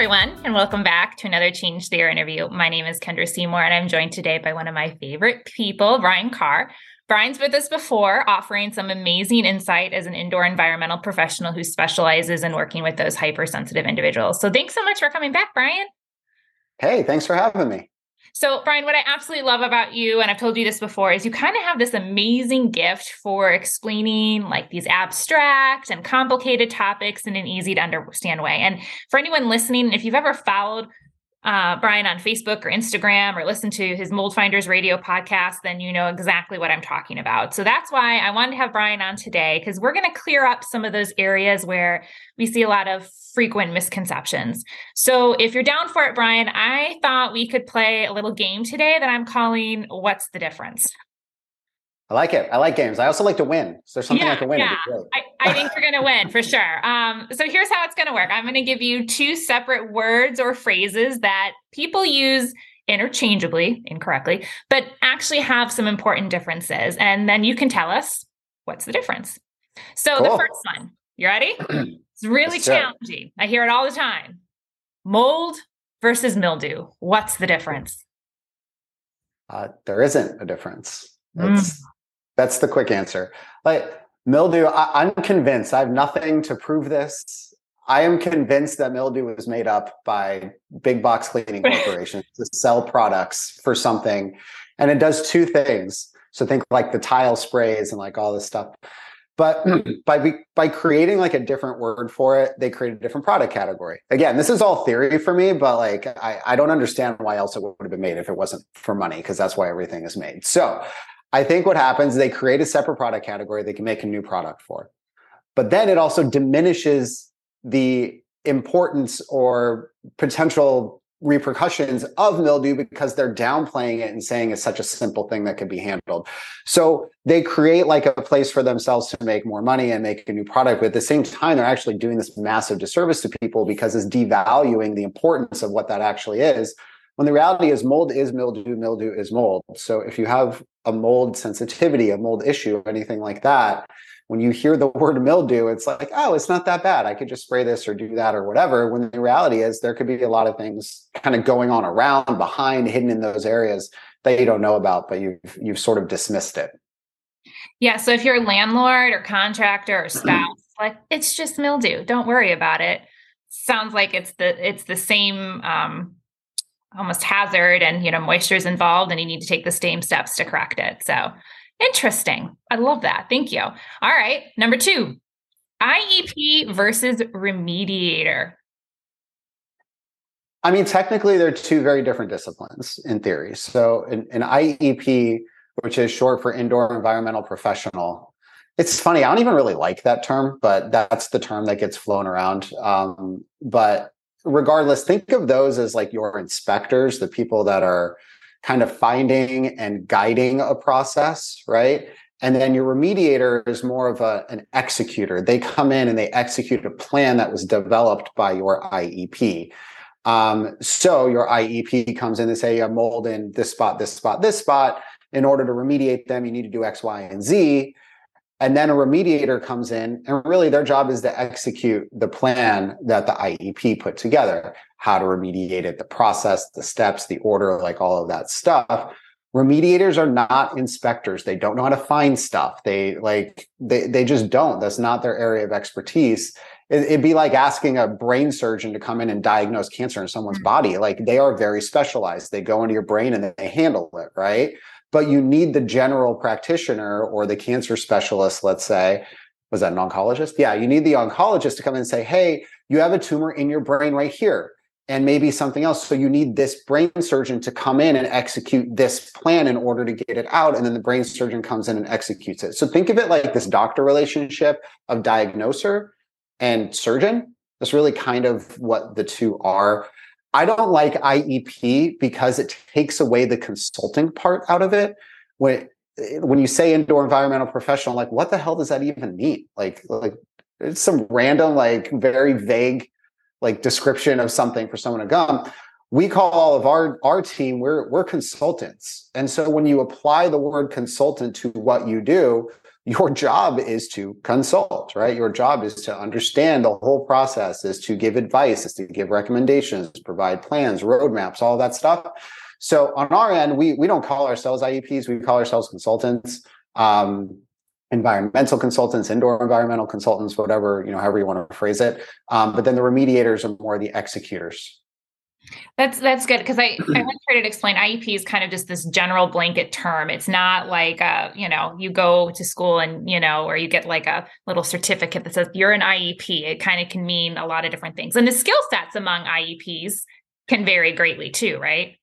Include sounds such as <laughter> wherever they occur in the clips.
everyone, and welcome back to another Change the Air interview. My name is Kendra Seymour, and I'm joined today by one of my favorite people, Brian Karr. Brian's with us before, offering some amazing insight as an indoor environmental professional who specializes in working with those hypersensitive individuals. So thanks so much for coming back, Brian. Hey, thanks for having me. So, Brian, what I absolutely love about you, and I've told you this before, is you kind of have this amazing gift for explaining like these abstract and complicated topics in an easy to understand way. And for anyone listening, if you've ever followed uh, Brian on Facebook or Instagram or listen to his Mold Finders radio podcast, then you know exactly what I'm talking about. So that's why I wanted to have Brian on today because we're going to clear up some of those areas where we see a lot of frequent misconceptions. So if you're down for it, Brian, I thought we could play a little game today that I'm calling What's the Difference? I like it. I like games. I also like to win. So there's something yeah, like a win. Yeah. I, I think you're going to win for sure. Um, so here's how it's going to work. I'm going to give you two separate words or phrases that people use interchangeably, incorrectly, but actually have some important differences. And then you can tell us what's the difference. So cool. the first one, you ready? <clears throat> It's really challenging. I hear it all the time. Mold versus mildew. What's the difference? Uh, there isn't a difference. That's mm. that's the quick answer. Like mildew, I, I'm convinced. I have nothing to prove this. I am convinced that mildew was made up by big box cleaning <laughs> corporations to sell products for something, and it does two things. So think like the tile sprays and like all this stuff. But hmm. by by creating like a different word for it, they create a different product category. Again, this is all theory for me, but like I, I don't understand why else it would have been made if it wasn't for money, because that's why everything is made. So I think what happens, is they create a separate product category they can make a new product for. But then it also diminishes the importance or potential repercussions of mildew because they're downplaying it and saying it's such a simple thing that could be handled. So they create like a place for themselves to make more money and make a new product. But at the same time, they're actually doing this massive disservice to people because it's devaluing the importance of what that actually is. When the reality is mold is mildew, mildew is mold. So if you have a mold sensitivity, a mold issue, anything like that, when you hear the <laughs> word mildew, it's like, oh, it's not that bad. I could just spray this or do that or whatever. When the reality is, there could be a lot of things kind of going on around, behind, hidden in those areas that you don't know about, but you've you've sort of dismissed it. Yeah. So if you're a landlord or contractor or <clears throat> spouse, like it's just mildew. Don't worry about it. Sounds like it's the it's the same um, almost hazard and you know moisture is involved and you need to take the same steps to correct it. So Interesting. I love that. Thank you. All right. Number two IEP versus remediator. I mean, technically, they're two very different disciplines in theory. So, an, an IEP, which is short for indoor environmental professional, it's funny. I don't even really like that term, but that's the term that gets flown around. Um, but regardless, think of those as like your inspectors, the people that are kind of finding and guiding a process, right? And then your remediator is more of a, an executor. They come in and they execute a plan that was developed by your IEP. Um, so your IEP comes in and say, a mold in this spot, this spot, this spot. In order to remediate them, you need to do X, Y, and Z. And then a remediator comes in, and really their job is to execute the plan that the IEP put together how to remediate it, the process, the steps, the order, like all of that stuff. Remediators are not inspectors. They don't know how to find stuff. They like, they, they just don't. That's not their area of expertise. It, would be like asking a brain surgeon to come in and diagnose cancer in someone's mm-hmm. body. Like they are very specialized. They go into your brain and they handle it, right? But you need the general practitioner or the cancer specialist, let's say. Was that an oncologist? Yeah, you need the oncologist to come in and say, hey, you have a tumor in your brain right here and maybe something else. So you need this brain surgeon to come in and execute this plan in order to get it out. And then the brain surgeon comes in and executes it. So think of it like this doctor relationship of diagnoser and surgeon. That's really kind of what the two are. I don't like IEP because it takes away the consulting part out of it. When when you say indoor environmental professional, like what the hell does that even mean? Like like it's some random, like very vague, like description of something for someone to come. We call all of our our team we're we're consultants, and so when you apply the word consultant to what you do, your job is to consult, right? Your job is to understand the whole process, is to give advice, is to give recommendations, provide plans, roadmaps, all that stuff. So on our end, we we don't call ourselves IEPs, we call ourselves consultants. Um, environmental consultants, indoor environmental consultants, whatever, you know, however you want to phrase it. Um, but then the remediators are more the executors. That's that's good because I <clears throat> I once tried to explain IEP is kind of just this general blanket term. It's not like uh you know you go to school and you know or you get like a little certificate that says you're an IEP. It kind of can mean a lot of different things, and the skill sets among IEPs can vary greatly too, right?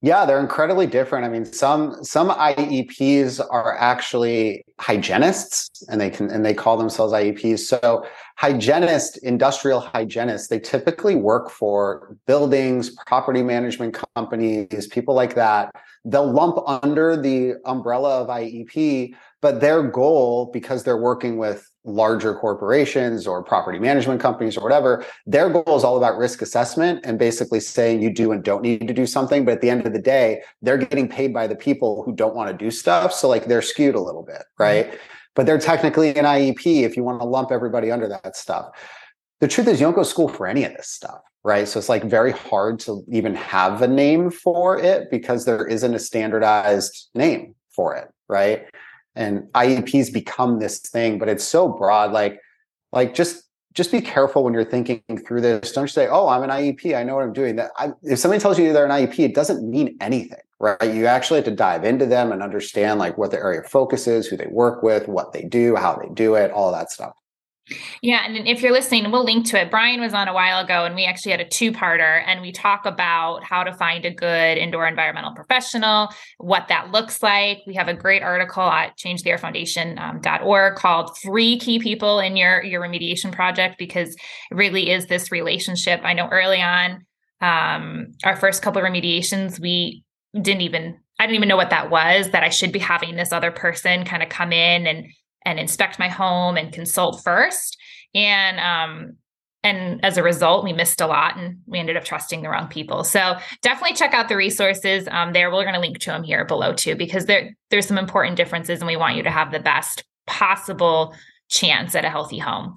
Yeah, they're incredibly different. I mean, some some IEPs are actually hygienists and they can and they call themselves IEPs. So hygienist, industrial hygienists, they typically work for buildings, property management companies, people like that. They'll lump under the umbrella of IEP, but their goal, because they're working with larger corporations or property management companies or whatever, their goal is all about risk assessment and basically saying you do and don't need to do something. But at the end of the day, they're getting paid by the people who don't want to do stuff. So like they're skewed a little bit, right? Mm-hmm. But they're technically an IEP if you want to lump everybody under that stuff. The truth is, you don't go to school for any of this stuff, right? So it's like very hard to even have a name for it because there isn't a standardized name for it, right? And IEPs become this thing, but it's so broad. Like, like just just be careful when you're thinking through this. Don't say, "Oh, I'm an IEP. I know what I'm doing." That I, if somebody tells you they're an IEP, it doesn't mean anything, right? You actually have to dive into them and understand like what their area of focus is, who they work with, what they do, how they do it, all that stuff. Yeah. And if you're listening, we'll link to it. Brian was on a while ago and we actually had a two parter and we talk about how to find a good indoor environmental professional, what that looks like. We have a great article at changetheairfoundation.org called Three Key People in Your, your Remediation Project because it really is this relationship. I know early on, um, our first couple of remediations, we didn't even I didn't even know what that was, that I should be having this other person kind of come in and and inspect my home and consult first. And um, and as a result, we missed a lot and we ended up trusting the wrong people. So definitely check out the resources um, there. We're going to link to them here below too, because there there's some important differences, and we want you to have the best possible chance at a healthy home.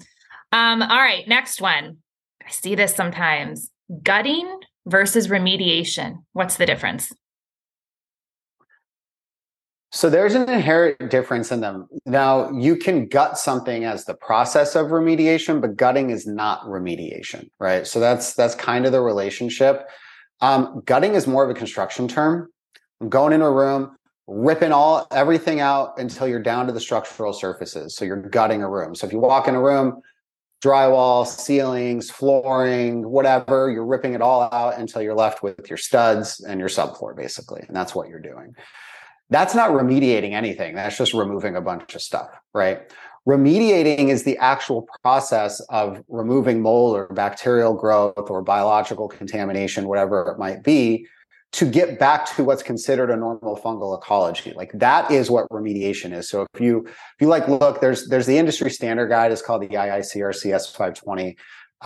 Um, all right, next one. I see this sometimes: gutting versus remediation. What's the difference? So there's an inherent difference in them. Now, you can gut something as the process of remediation, but gutting is not remediation, right? So that's that's kind of the relationship. Um, gutting is more of a construction term. I'm going into a room, ripping all everything out until you're down to the structural surfaces. So you're gutting a room. So if you walk in a room, drywall, ceilings, flooring, whatever, you're ripping it all out until you're left with your studs and your subfloor, basically. And that's what you're doing. That's not remediating anything. That's just removing a bunch of stuff, right? Remediating is the actual process of removing mold or bacterial growth or biological contamination, whatever it might be, to get back to what's considered a normal fungal ecology. Like that is what remediation is. So if you if you like look, there's there's the industry standard guide. It's called the IICRC S520.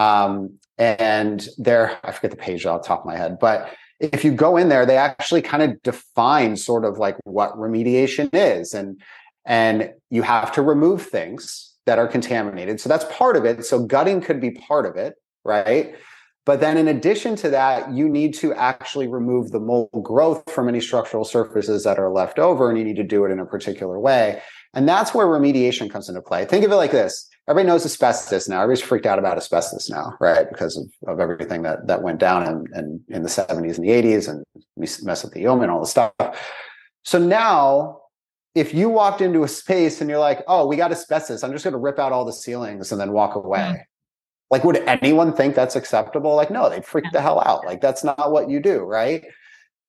Um, and there, I forget the page off the top of my head, but if you go in there, they actually kind of define sort of like what remediation is. And and you have to remove things that are contaminated. So that's part of it. So gutting could be part of it, right? But then in addition to that, you need to actually remove the mold growth from any structural surfaces that are left over, and you need to do it in a particular way. And that's where remediation comes into play. Think of it like this everybody knows asbestos now. Everybody's freaked out about asbestos now, right? Because of, of everything that that went down in, in, in the 70s and the 80s and mesothelioma and all the stuff. So now, if you walked into a space and you're like, oh, we got asbestos, I'm just going to rip out all the ceilings and then walk away. Mm-hmm. Like, would anyone think that's acceptable? Like, no, they'd freak the hell out. Like, that's not what you do, right?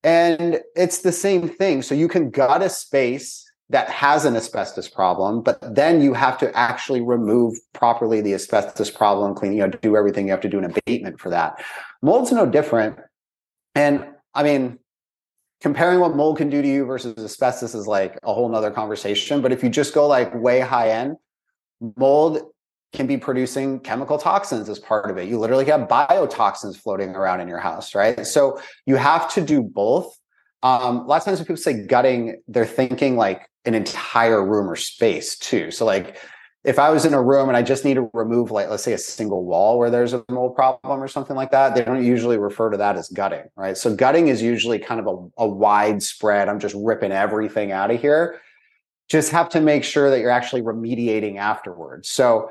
And it's the same thing. So you can gut a space that has an asbestos problem, but then you have to actually remove properly the asbestos problem, clean, you know, do everything you have to do an abatement for that. Mold's no different. And I mean, comparing what mold can do to you versus asbestos is like a whole nother conversation. But if you just go like way high end, mold can be producing chemical toxins as part of it. You literally have biotoxins floating around in your house, right? So you have to do both. Um, a lot of times when people say gutting, they're thinking like an entire room or space too. So like if I was in a room and I just need to remove like let's say a single wall where there's a mold problem or something like that, they don't usually refer to that as gutting, right? So gutting is usually kind of a, a widespread, I'm just ripping everything out of here. Just have to make sure that you're actually remediating afterwards. So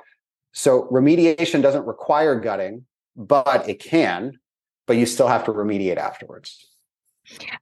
so remediation doesn't require gutting, but it can, but you still have to remediate afterwards.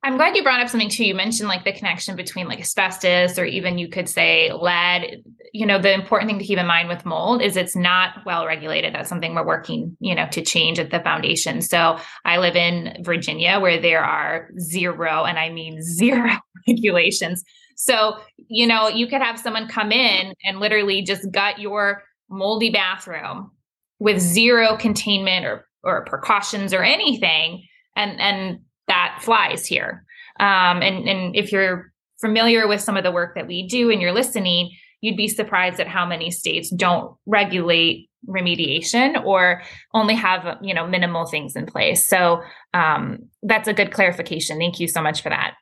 I'm glad you brought up something too. You mentioned like the connection between like asbestos or even you could say lead. You know, the important thing to keep in mind with mold is it's not well regulated. That's something we're working, you know, to change at the foundation. So I live in Virginia where there are zero, and I mean <laughs> zero regulations. So, you know, you could have someone come in and literally just gut your moldy bathroom with zero containment or or precautions or anything and and that flies here. Um, and, and if you're familiar with some of the work that we do and you're listening, you'd be surprised at how many states don't regulate remediation or only have you know minimal things in place. So um, that's a good clarification. Thank you so much for that.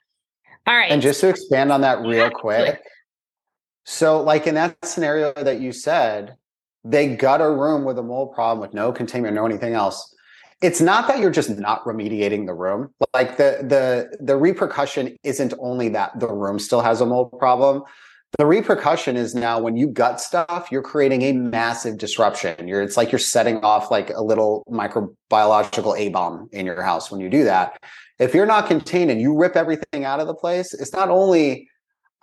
All right. And just to expand on that real yeah, quick. So like in that scenario that you said they gut a room with a mold problem with no containment no anything else it's not that you're just not remediating the room. Like the the the repercussion isn't only that the room still has a mold problem. The repercussion is now when you gut stuff you're creating a massive disruption. You're it's like you're setting off like a little microbiological a bomb in your house when you do that. If you're not contained and you rip everything out of the place it's not only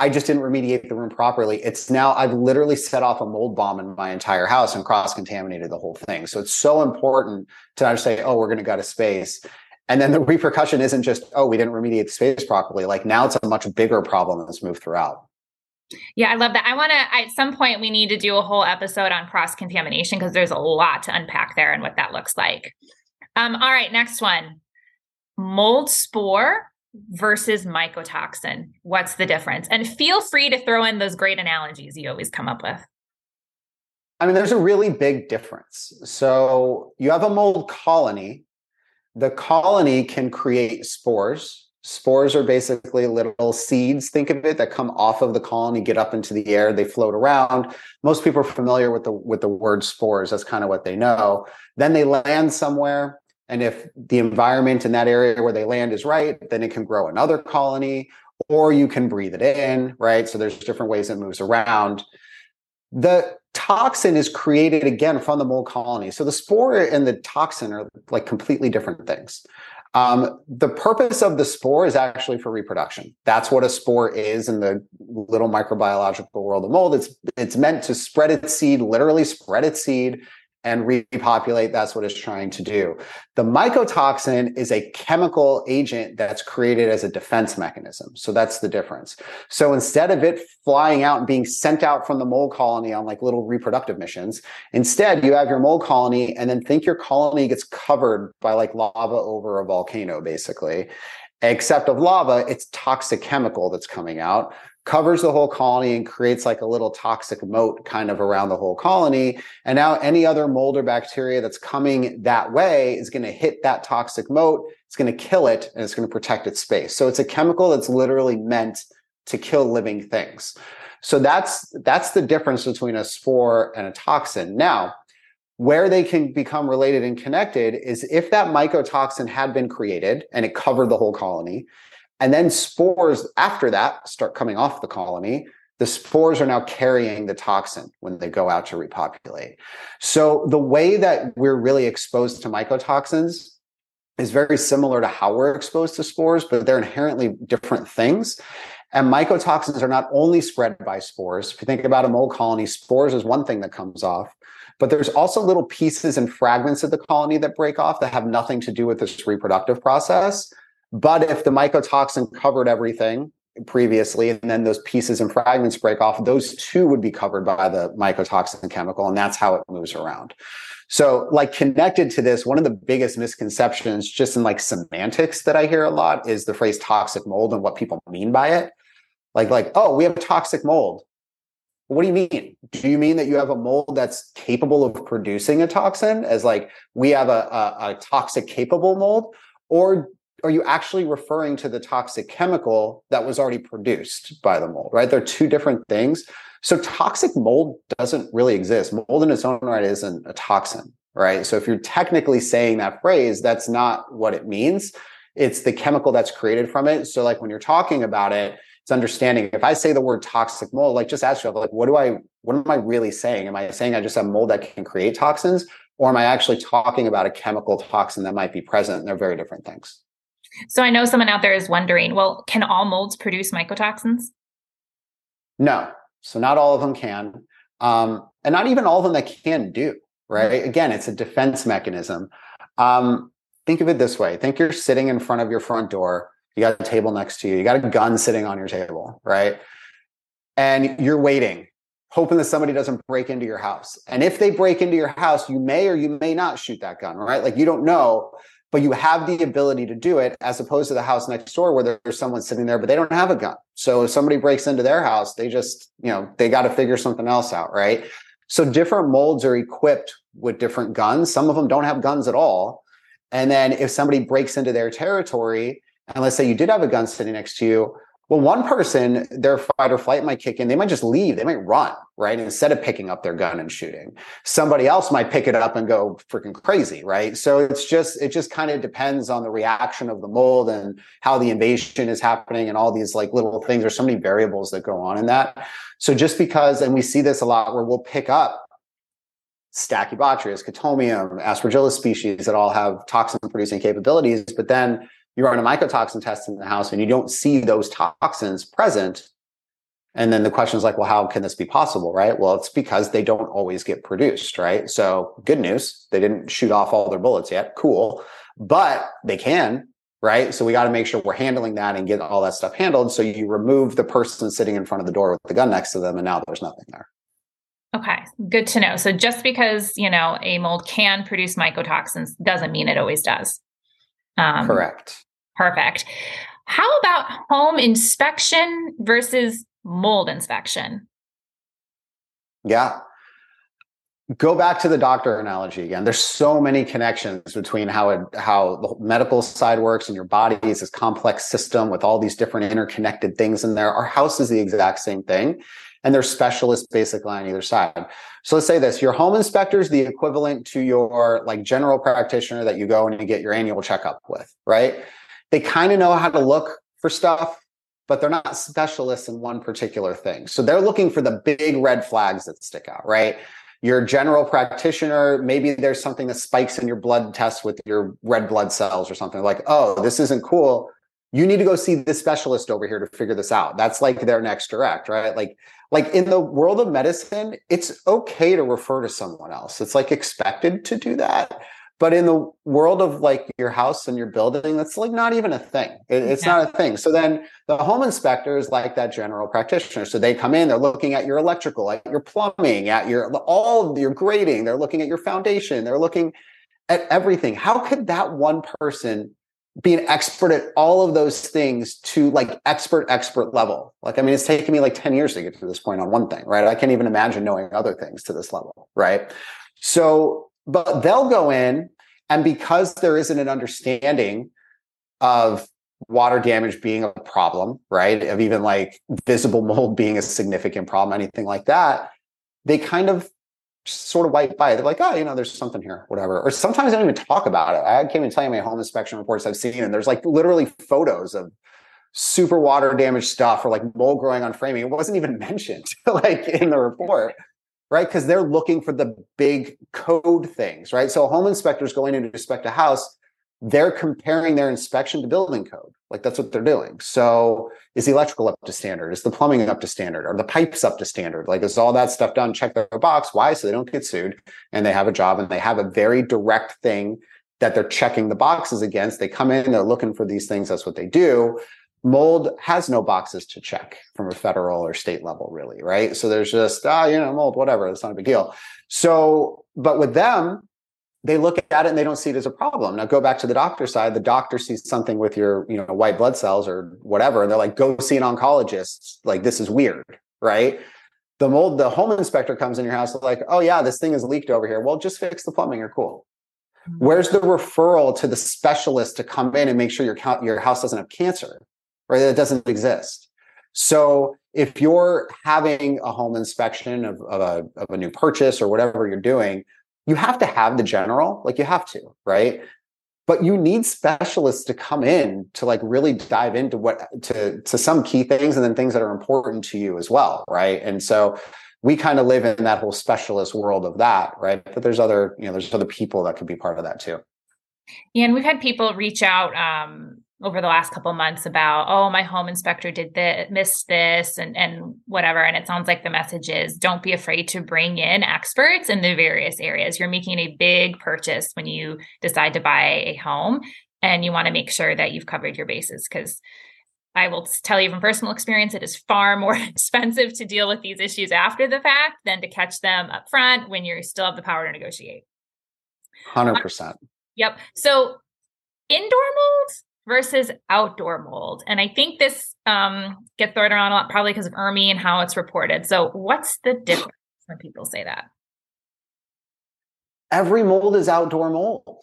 I just didn't remediate the room properly. It's now I've literally set off a mold bomb in my entire house and cross contaminated the whole thing. So it's so important to not just say, oh, we're going to gut a space. And then the repercussion isn't just, oh, we didn't remediate the space properly. Like now it's a much bigger problem that's moved throughout. Yeah, I love that. I want to, at some point, we need to do a whole episode on cross contamination because there's a lot to unpack there and what that looks like. Um, all right, next one mold spore versus mycotoxin? What's the difference? And feel free to throw in those great analogies you always come up with. I mean, there's a really big difference. So you have a mold colony. The colony can create spores. Spores are basically little seeds, think of it, that come off of the colony, get up into the air, they float around. Most people are familiar with the with the word spores. That's kind of what they know. Then they land somewhere and if the environment in that area where they land is right, then it can grow another colony, or you can breathe it in, right? So there's different ways it moves around. The toxin is created again from the mold colony. So the spore and the toxin are like completely different things. Um, the purpose of the spore is actually for reproduction. That's what a spore is in the little microbiological world of mold. It's it's meant to spread its seed, literally spread its seed and repopulate. That's what it's trying to do. The mycotoxin is a chemical agent that's created as a defense mechanism. So that's the difference. So instead of it flying out and being sent out from the mold colony on like little reproductive missions, instead you have your mold colony and then think your colony gets covered by like lava over a volcano, basically. Except of lava, it's toxic chemical that's coming out covers the whole colony and creates like a little toxic moat kind of around the whole colony. And now any other mold or bacteria that's coming that way is going to hit that toxic moat. It's going to kill it and it's going to protect its space. So it's a chemical that's literally meant to kill living things. So that's that's the difference between a spore and a toxin. Now, where they can become related and connected is if that mycotoxin had been created and it covered the whole colony and then spores after that start coming off the colony. The spores are now carrying the toxin when they go out to repopulate. So the way that we're really exposed to mycotoxins is very similar to how we're exposed to spores, but they're inherently different things. And mycotoxins are not only spread by spores. If you think about a mold colony, spores is one thing that comes off, but there's also little pieces and fragments of the colony that break off that have nothing to do with this reproductive process but if the mycotoxin covered everything previously, and then those pieces and fragments break off, those two would be covered by the mycotoxin chemical, and that's how it moves around. So, like connected to this, one of the biggest misconceptions, just in like semantics that I hear a lot, is the phrase toxic mold and what people mean by it. Like, like, oh, we have toxic mold. What do you mean? Do you mean that you have a mold that's capable of producing a toxin? As like we have a, a, a toxic capable mold, or are you actually referring to the toxic chemical that was already produced by the mold, right? They're two different things. So toxic mold doesn't really exist. Mold in its own right isn't a toxin, right? So if you're technically saying that phrase, that's not what it means. It's the chemical that's created from it. So like when you're talking about it, it's understanding if I say the word toxic mold, like just ask yourself, like, what do I, what am I really saying? Am I saying I just have mold that can create toxins? Or am I actually talking about a chemical toxin that might be present? And they're very different things. So I know someone out there is wondering, well, can all molds produce mycotoxins? No. So not all of them can. Um, and not even all of them that can do, right? Mm-hmm. Again, it's a defense mechanism. Um, think of it this way. Think you're sitting in front of your front door. You got a table next to you. You got a gun sitting on your table, right? And you're waiting, hoping that somebody doesn't break into your house. And if they break into your house, you may or you may not shoot that gun, right? Like you don't know but you have the ability to do it as opposed to the house next door where there's someone sitting there but they don't have a gun. So if somebody breaks into their house they just you know they got to figure something else out right? So different molds are equipped with different guns. Some of them don't have guns at all. And then if somebody breaks into their territory and let's say you did have a gun sitting next to you well, one person, their fight or flight might kick in. They might just leave. They might run, right? Instead of picking up their gun and shooting. Somebody else might pick it up and go freaking crazy, right? So it's just, it just kind of depends on the reaction of the mold and how the invasion is happening and all these like little things. There's so many variables that go on in that. So just because, and we see this a lot where we'll pick up Stachybotrys, Chaetomium, Aspergillus species that all have toxin producing capabilities, but then you run a mycotoxin test in the house and you don't see those toxins present. And then the question is like, well, how can this be possible? Right. Well, it's because they don't always get produced. Right. So good news. They didn't shoot off all their bullets yet. Cool. But they can. Right. So we got to make sure we're handling that and get all that stuff handled. So you remove the person sitting in front of the door with the gun next to them. And now there's nothing there. Okay, good to know. So just because, you know, a mold can produce mycotoxins doesn't mean it always does. Um, Correct. Perfect. How about home inspection versus mold inspection? Yeah. Go back to the doctor analogy again. There's so many connections between how it, how the medical side works and your body is this complex system with all these different interconnected things in there. Our house is the exact same thing and there's specialists basically on either side. So let's say this, your home inspector is the equivalent to your like general practitioner that you go and you get your annual checkup with, right? They kind of know how to look for stuff, but they're not specialists in one particular thing. So they're looking for the big red flags that stick out, right? Your general practitioner, maybe there's something that spikes in your blood test with your red blood cells or something like, oh, this isn't cool. You need to go see the specialist over here to figure this out. That's like their next direct, right? Like, like in the world of medicine, it's okay to refer to someone else. It's like expected to do that but in the world of like your house and your building that's like not even a thing. It, it's yeah. not a thing. So then the home inspector is like that general practitioner so they come in they're looking at your electrical at your plumbing at your all of your grading they're looking at your foundation they're looking at everything. How could that one person be an expert at all of those things to like expert expert level? Like i mean it's taken me like 10 years to get to this point on one thing right? I can't even imagine knowing other things to this level right? So but they'll go in and because there isn't an understanding of water damage being a problem, right? Of even like visible mold being a significant problem, anything like that, they kind of sort of wipe by. They're like, oh, you know, there's something here, whatever. Or sometimes I don't even talk about it. I can't even tell you my home inspection reports I've seen, and there's like literally photos of super water damage stuff or like mold growing on framing. It wasn't even <laughs> mentioned like in the report right? Because they're looking for the big code things, right? So a home inspectors going in to inspect a house, they're comparing their inspection to building code. Like that's what they're doing. So is the electrical up to standard? Is the plumbing up to standard? Are the pipes up to standard? Like is all that stuff done? Check their box. Why? So they don't get sued and they have a job and they have a very direct thing that they're checking the boxes against. They come in, they're looking for these things. That's what they do mold has no boxes to check from a federal or state level really right? So there's just ah you know mold whatever it's not a big deal. So but with them they look at it and they don't see it as a problem. Now go back to the doctor side the doctor sees something with your you know white blood cells or whatever and they're like go see an oncologist. Like this is weird right? The mold the home inspector comes in your house like oh yeah this thing is leaked over here. Well just fix the plumbing you're cool. Mm-hmm. Where's the referral to the specialist to come in and make sure your your house doesn't have cancer? Right, that doesn't exist. So if you're having a home inspection of, of, a, of a new purchase or whatever you're doing, you have to have the general, like you have to, right? But you need specialists to come in to like really dive into what to to some key things and then things that are important to you as well, right? And so we kind of live in that whole specialist world of that, right? But there's other, you know, there's other people that could be part of that too. Yeah, and we've had people reach out um, over the last couple months about, oh, my home inspector did this, missed this, and and whatever. And it sounds like the message is, don't be afraid to bring in experts in the various areas. You're making a big purchase when you decide to buy a home, and you want to make sure that you've covered your bases because I will tell you from personal experience, it is far more <laughs> expensive to deal with these issues after the fact than to catch them up front when you still have the power to negotiate. 100%. Yep. So, indoor mold versus outdoor mold. And I think this um, gets thrown around a lot, probably because of ERMI and how it's reported. So, what's the <gasps> difference when people say that? Every mold is outdoor mold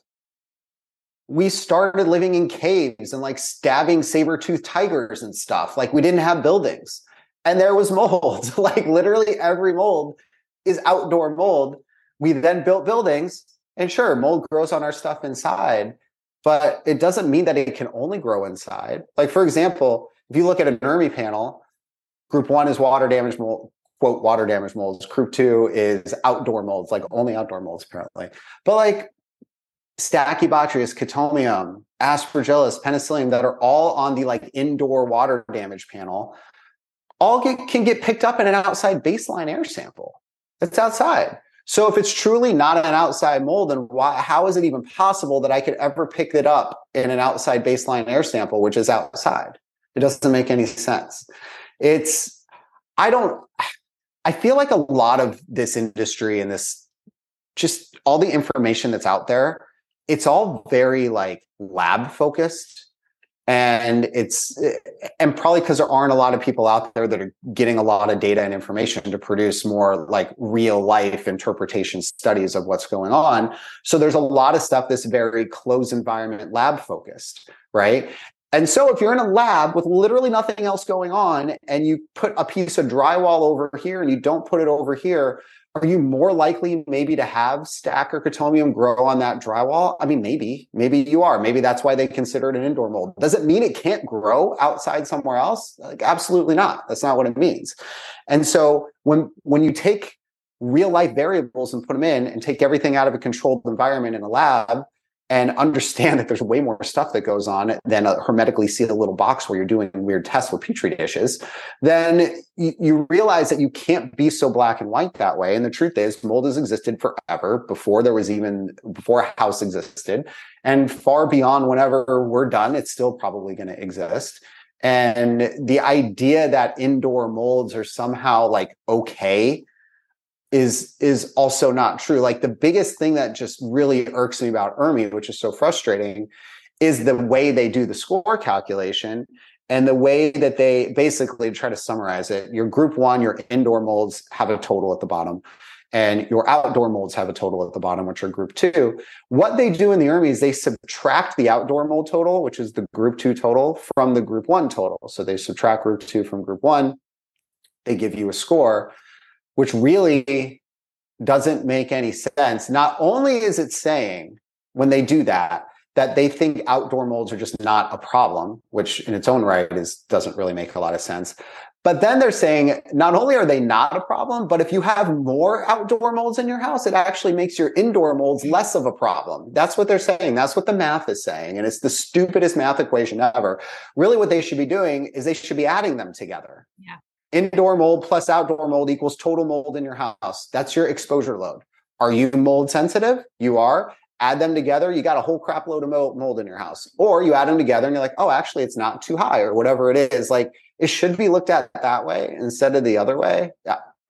we started living in caves and like stabbing saber-toothed tigers and stuff. Like we didn't have buildings. And there was <laughs> mold. like literally every mold is outdoor mold. We then built buildings, and sure, mold grows on our stuff inside, but it doesn't mean that it can only grow inside. Like, for example, if you look at an ERMI panel, group one is water damage mold, quote, water damage molds. Group two is outdoor molds, like only outdoor molds, apparently. But like Stachybotrys, Chaetomium, Aspergillus, Penicillium that are all on the like indoor water damage panel, all get, can get picked up in an outside baseline air sample. It's outside. So if it's truly not an outside mold, then why, how is it even possible that I could ever pick it up in an outside baseline air sample, which is outside? It doesn't make any sense. It's, I don't, I feel like a lot of this industry and this, just all the information that's out there it's all very like lab focused and it's and probably because there aren't a lot of people out there that are getting a lot of data and information to produce more like real life interpretation studies of what's going on. So there's a lot of stuff that's very closed environment lab focused right? And so if you're in a lab with literally nothing else going on and you put a piece of drywall over here and you don't put it over here are you more likely maybe to have stack or chaetomium grow on that drywall? I mean, maybe, maybe you are. Maybe that's why they consider it an indoor mold. Does it mean it can't grow outside somewhere else? Like, absolutely not. That's not what it means. And so when when you take real life variables and put them in and take everything out of a controlled environment in a lab, and understand that there's way more stuff that goes on than a hermetically sealed little box where you're doing weird tests with petri dishes, then you, realize that you can't be so black and white that way. And the truth is, mold has existed forever before there was even before a house existed, and far beyond whenever we're done, it's still probably going to exist. And the idea that indoor molds are somehow like okay is is also not true. Like the biggest thing that just really irks me about ERMI, which is so frustrating, is the way they do the score calculation and the way that they basically try to summarize it. Your group one, your indoor molds have a total at the bottom, and your outdoor molds have a total at the bottom, which are group two. What they do in the ERMI is they subtract the outdoor mold total, which is the group two total, from the group one total. So they subtract group two from group one. They give you a score which really doesn't make any sense. Not only is it saying when they do that, that they think outdoor molds are just not a problem, which in its own right is doesn't really make a lot of sense. But then they're saying not only are they not a problem, but if you have more outdoor molds in your house, it actually makes your indoor molds less of a problem. That's what they're saying. That's what the math is saying. And it's the stupidest math equation ever. Really, what they should be doing is they should be adding them together. Yeah. Indoor mold plus outdoor mold equals total mold in your house. That's your exposure load. Are you mold sensitive? You are. Add them together, you got a whole crap load of mold in your house. Or you add them together and you're like, oh, actually, it's not too high or whatever it is. Like it should be looked at that way instead of the other way.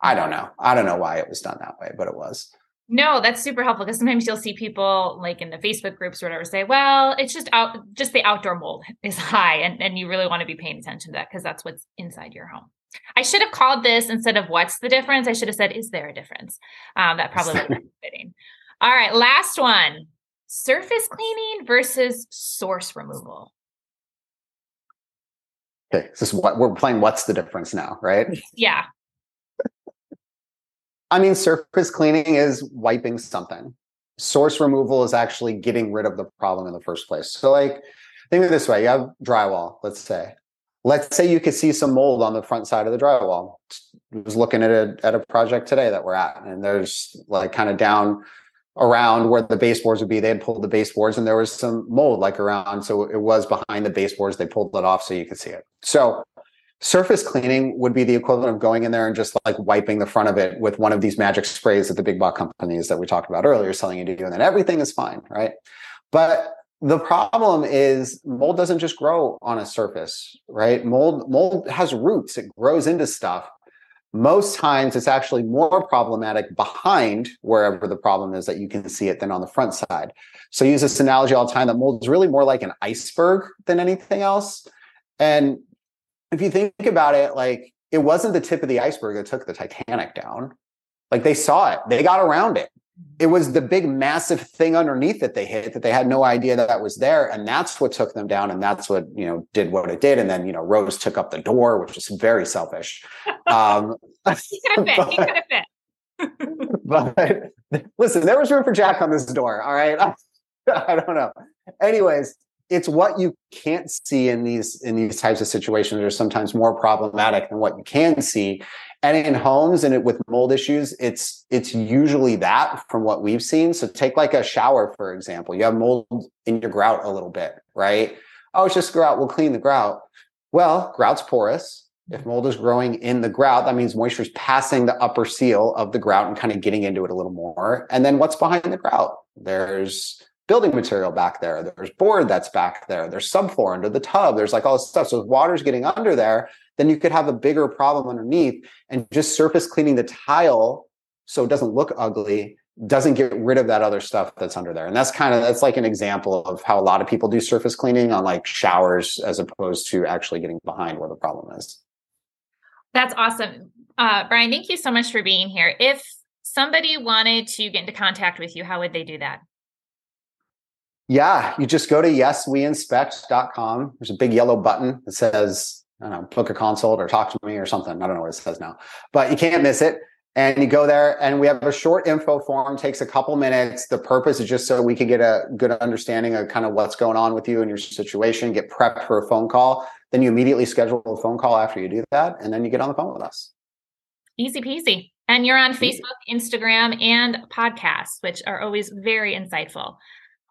I don't know. I don't know why it was done that way, but it was. No, that's super helpful because sometimes you'll see people like in the Facebook groups or whatever say, well, it's just out just the outdoor mold is high and, and you really want to be paying attention to that because that's what's inside your home. I should have called this instead of what's the difference. I should have said, is there a difference? Um, that probably would have been <laughs> fitting. All right, last one. surface cleaning versus source removal. Okay, this is what we're playing. What's the difference now, right? <laughs> Yeah. I mean, surface cleaning is wiping something. Source removal is actually getting rid of the problem in the first place. So, like, think of it this way: you have drywall. Let's say, let's say you could see some mold on the front side of the drywall. I was looking at a at a project today that we're at, and there's like kind of down around where the baseboards would be. They had pulled the baseboards and there was some mold like around. So it was behind the baseboards. They pulled it off so you could see it. So surface cleaning would be the equivalent of going in there and just like wiping the front of it with one of these magic sprays that the big box companies that we talked about earlier selling you to do. And then everything is fine, right? But the problem is mold doesn't just grow on a surface, right? Mold mold has roots. It grows into stuff most times it's actually more problematic behind wherever the problem is that you can see it than on the front side. So I use this analogy all the time that mold is really more like an iceberg than anything else. And if you think about it, like it wasn't the tip of the iceberg that took the Titanic down. Like they saw it, they got around it it was the big massive thing underneath that they hit that they had no idea that that was there and that's what took them down and that's what you know did what it did and then you know rose took up the door which is very selfish. <laughs> Um he could have fit he <laughs> could have fit. <laughs> but listen there was room for jack on this door all right? I, I don't know. Anyways it's what you can't see in these in these types of situations are sometimes more problematic than what you can see and in homes and it, with mold issues it's it's usually that from what we've seen. So take like a shower for example. You have mold in your grout a little bit right? Oh it's just grout. We'll clean the grout. Well grout's porous. If mm-hmm. mold is growing in the grout that means moisture is passing the upper seal of the grout and kind of getting into it a little more. And then what's behind the grout? There's building material back there. There's board that's back there. There's subfloor under the tub. There's like all this stuff. So if water's getting under there then you could have a bigger problem underneath and just surface cleaning the tile so it doesn't look ugly doesn't get rid of that other stuff that's under there. And that's kind of that's like an example of how a lot of people do surface cleaning on like showers as opposed to actually getting behind where the problem is. That's awesome. Uh, brian thank you so much for being here. If somebody wanted to get into contact with you how would they do that yeah you just go to yesweinspect.com there's a big yellow button that says I don't know, book a consult or talk to me or something. I don't know what it says now, but you can't miss it. And you go there and we have a short info form, takes a couple minutes. The purpose is just so we can get a good understanding of kind of what's going on with you and your situation, get prepped for a phone call. Then you immediately schedule a phone call after you do that. And then you get on the phone with us. Easy peasy. And you're on Facebook, Instagram, and podcasts, which are always very insightful.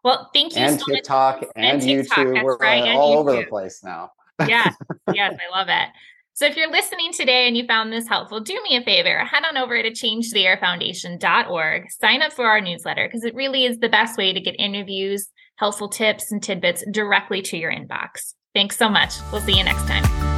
Well, thank you and so TikTok much. and, and TikTok, YouTube. We're right, all over the place now yes, <laughs> yes, I love it. So if you're listening today and you found this helpful, do me a favor, head on over to changetheairfoundation.org, sign up for our newsletter because it really is the best way to get interviews, helpful tips and tidbits directly to your inbox. Thanks so much. We'll see you next time.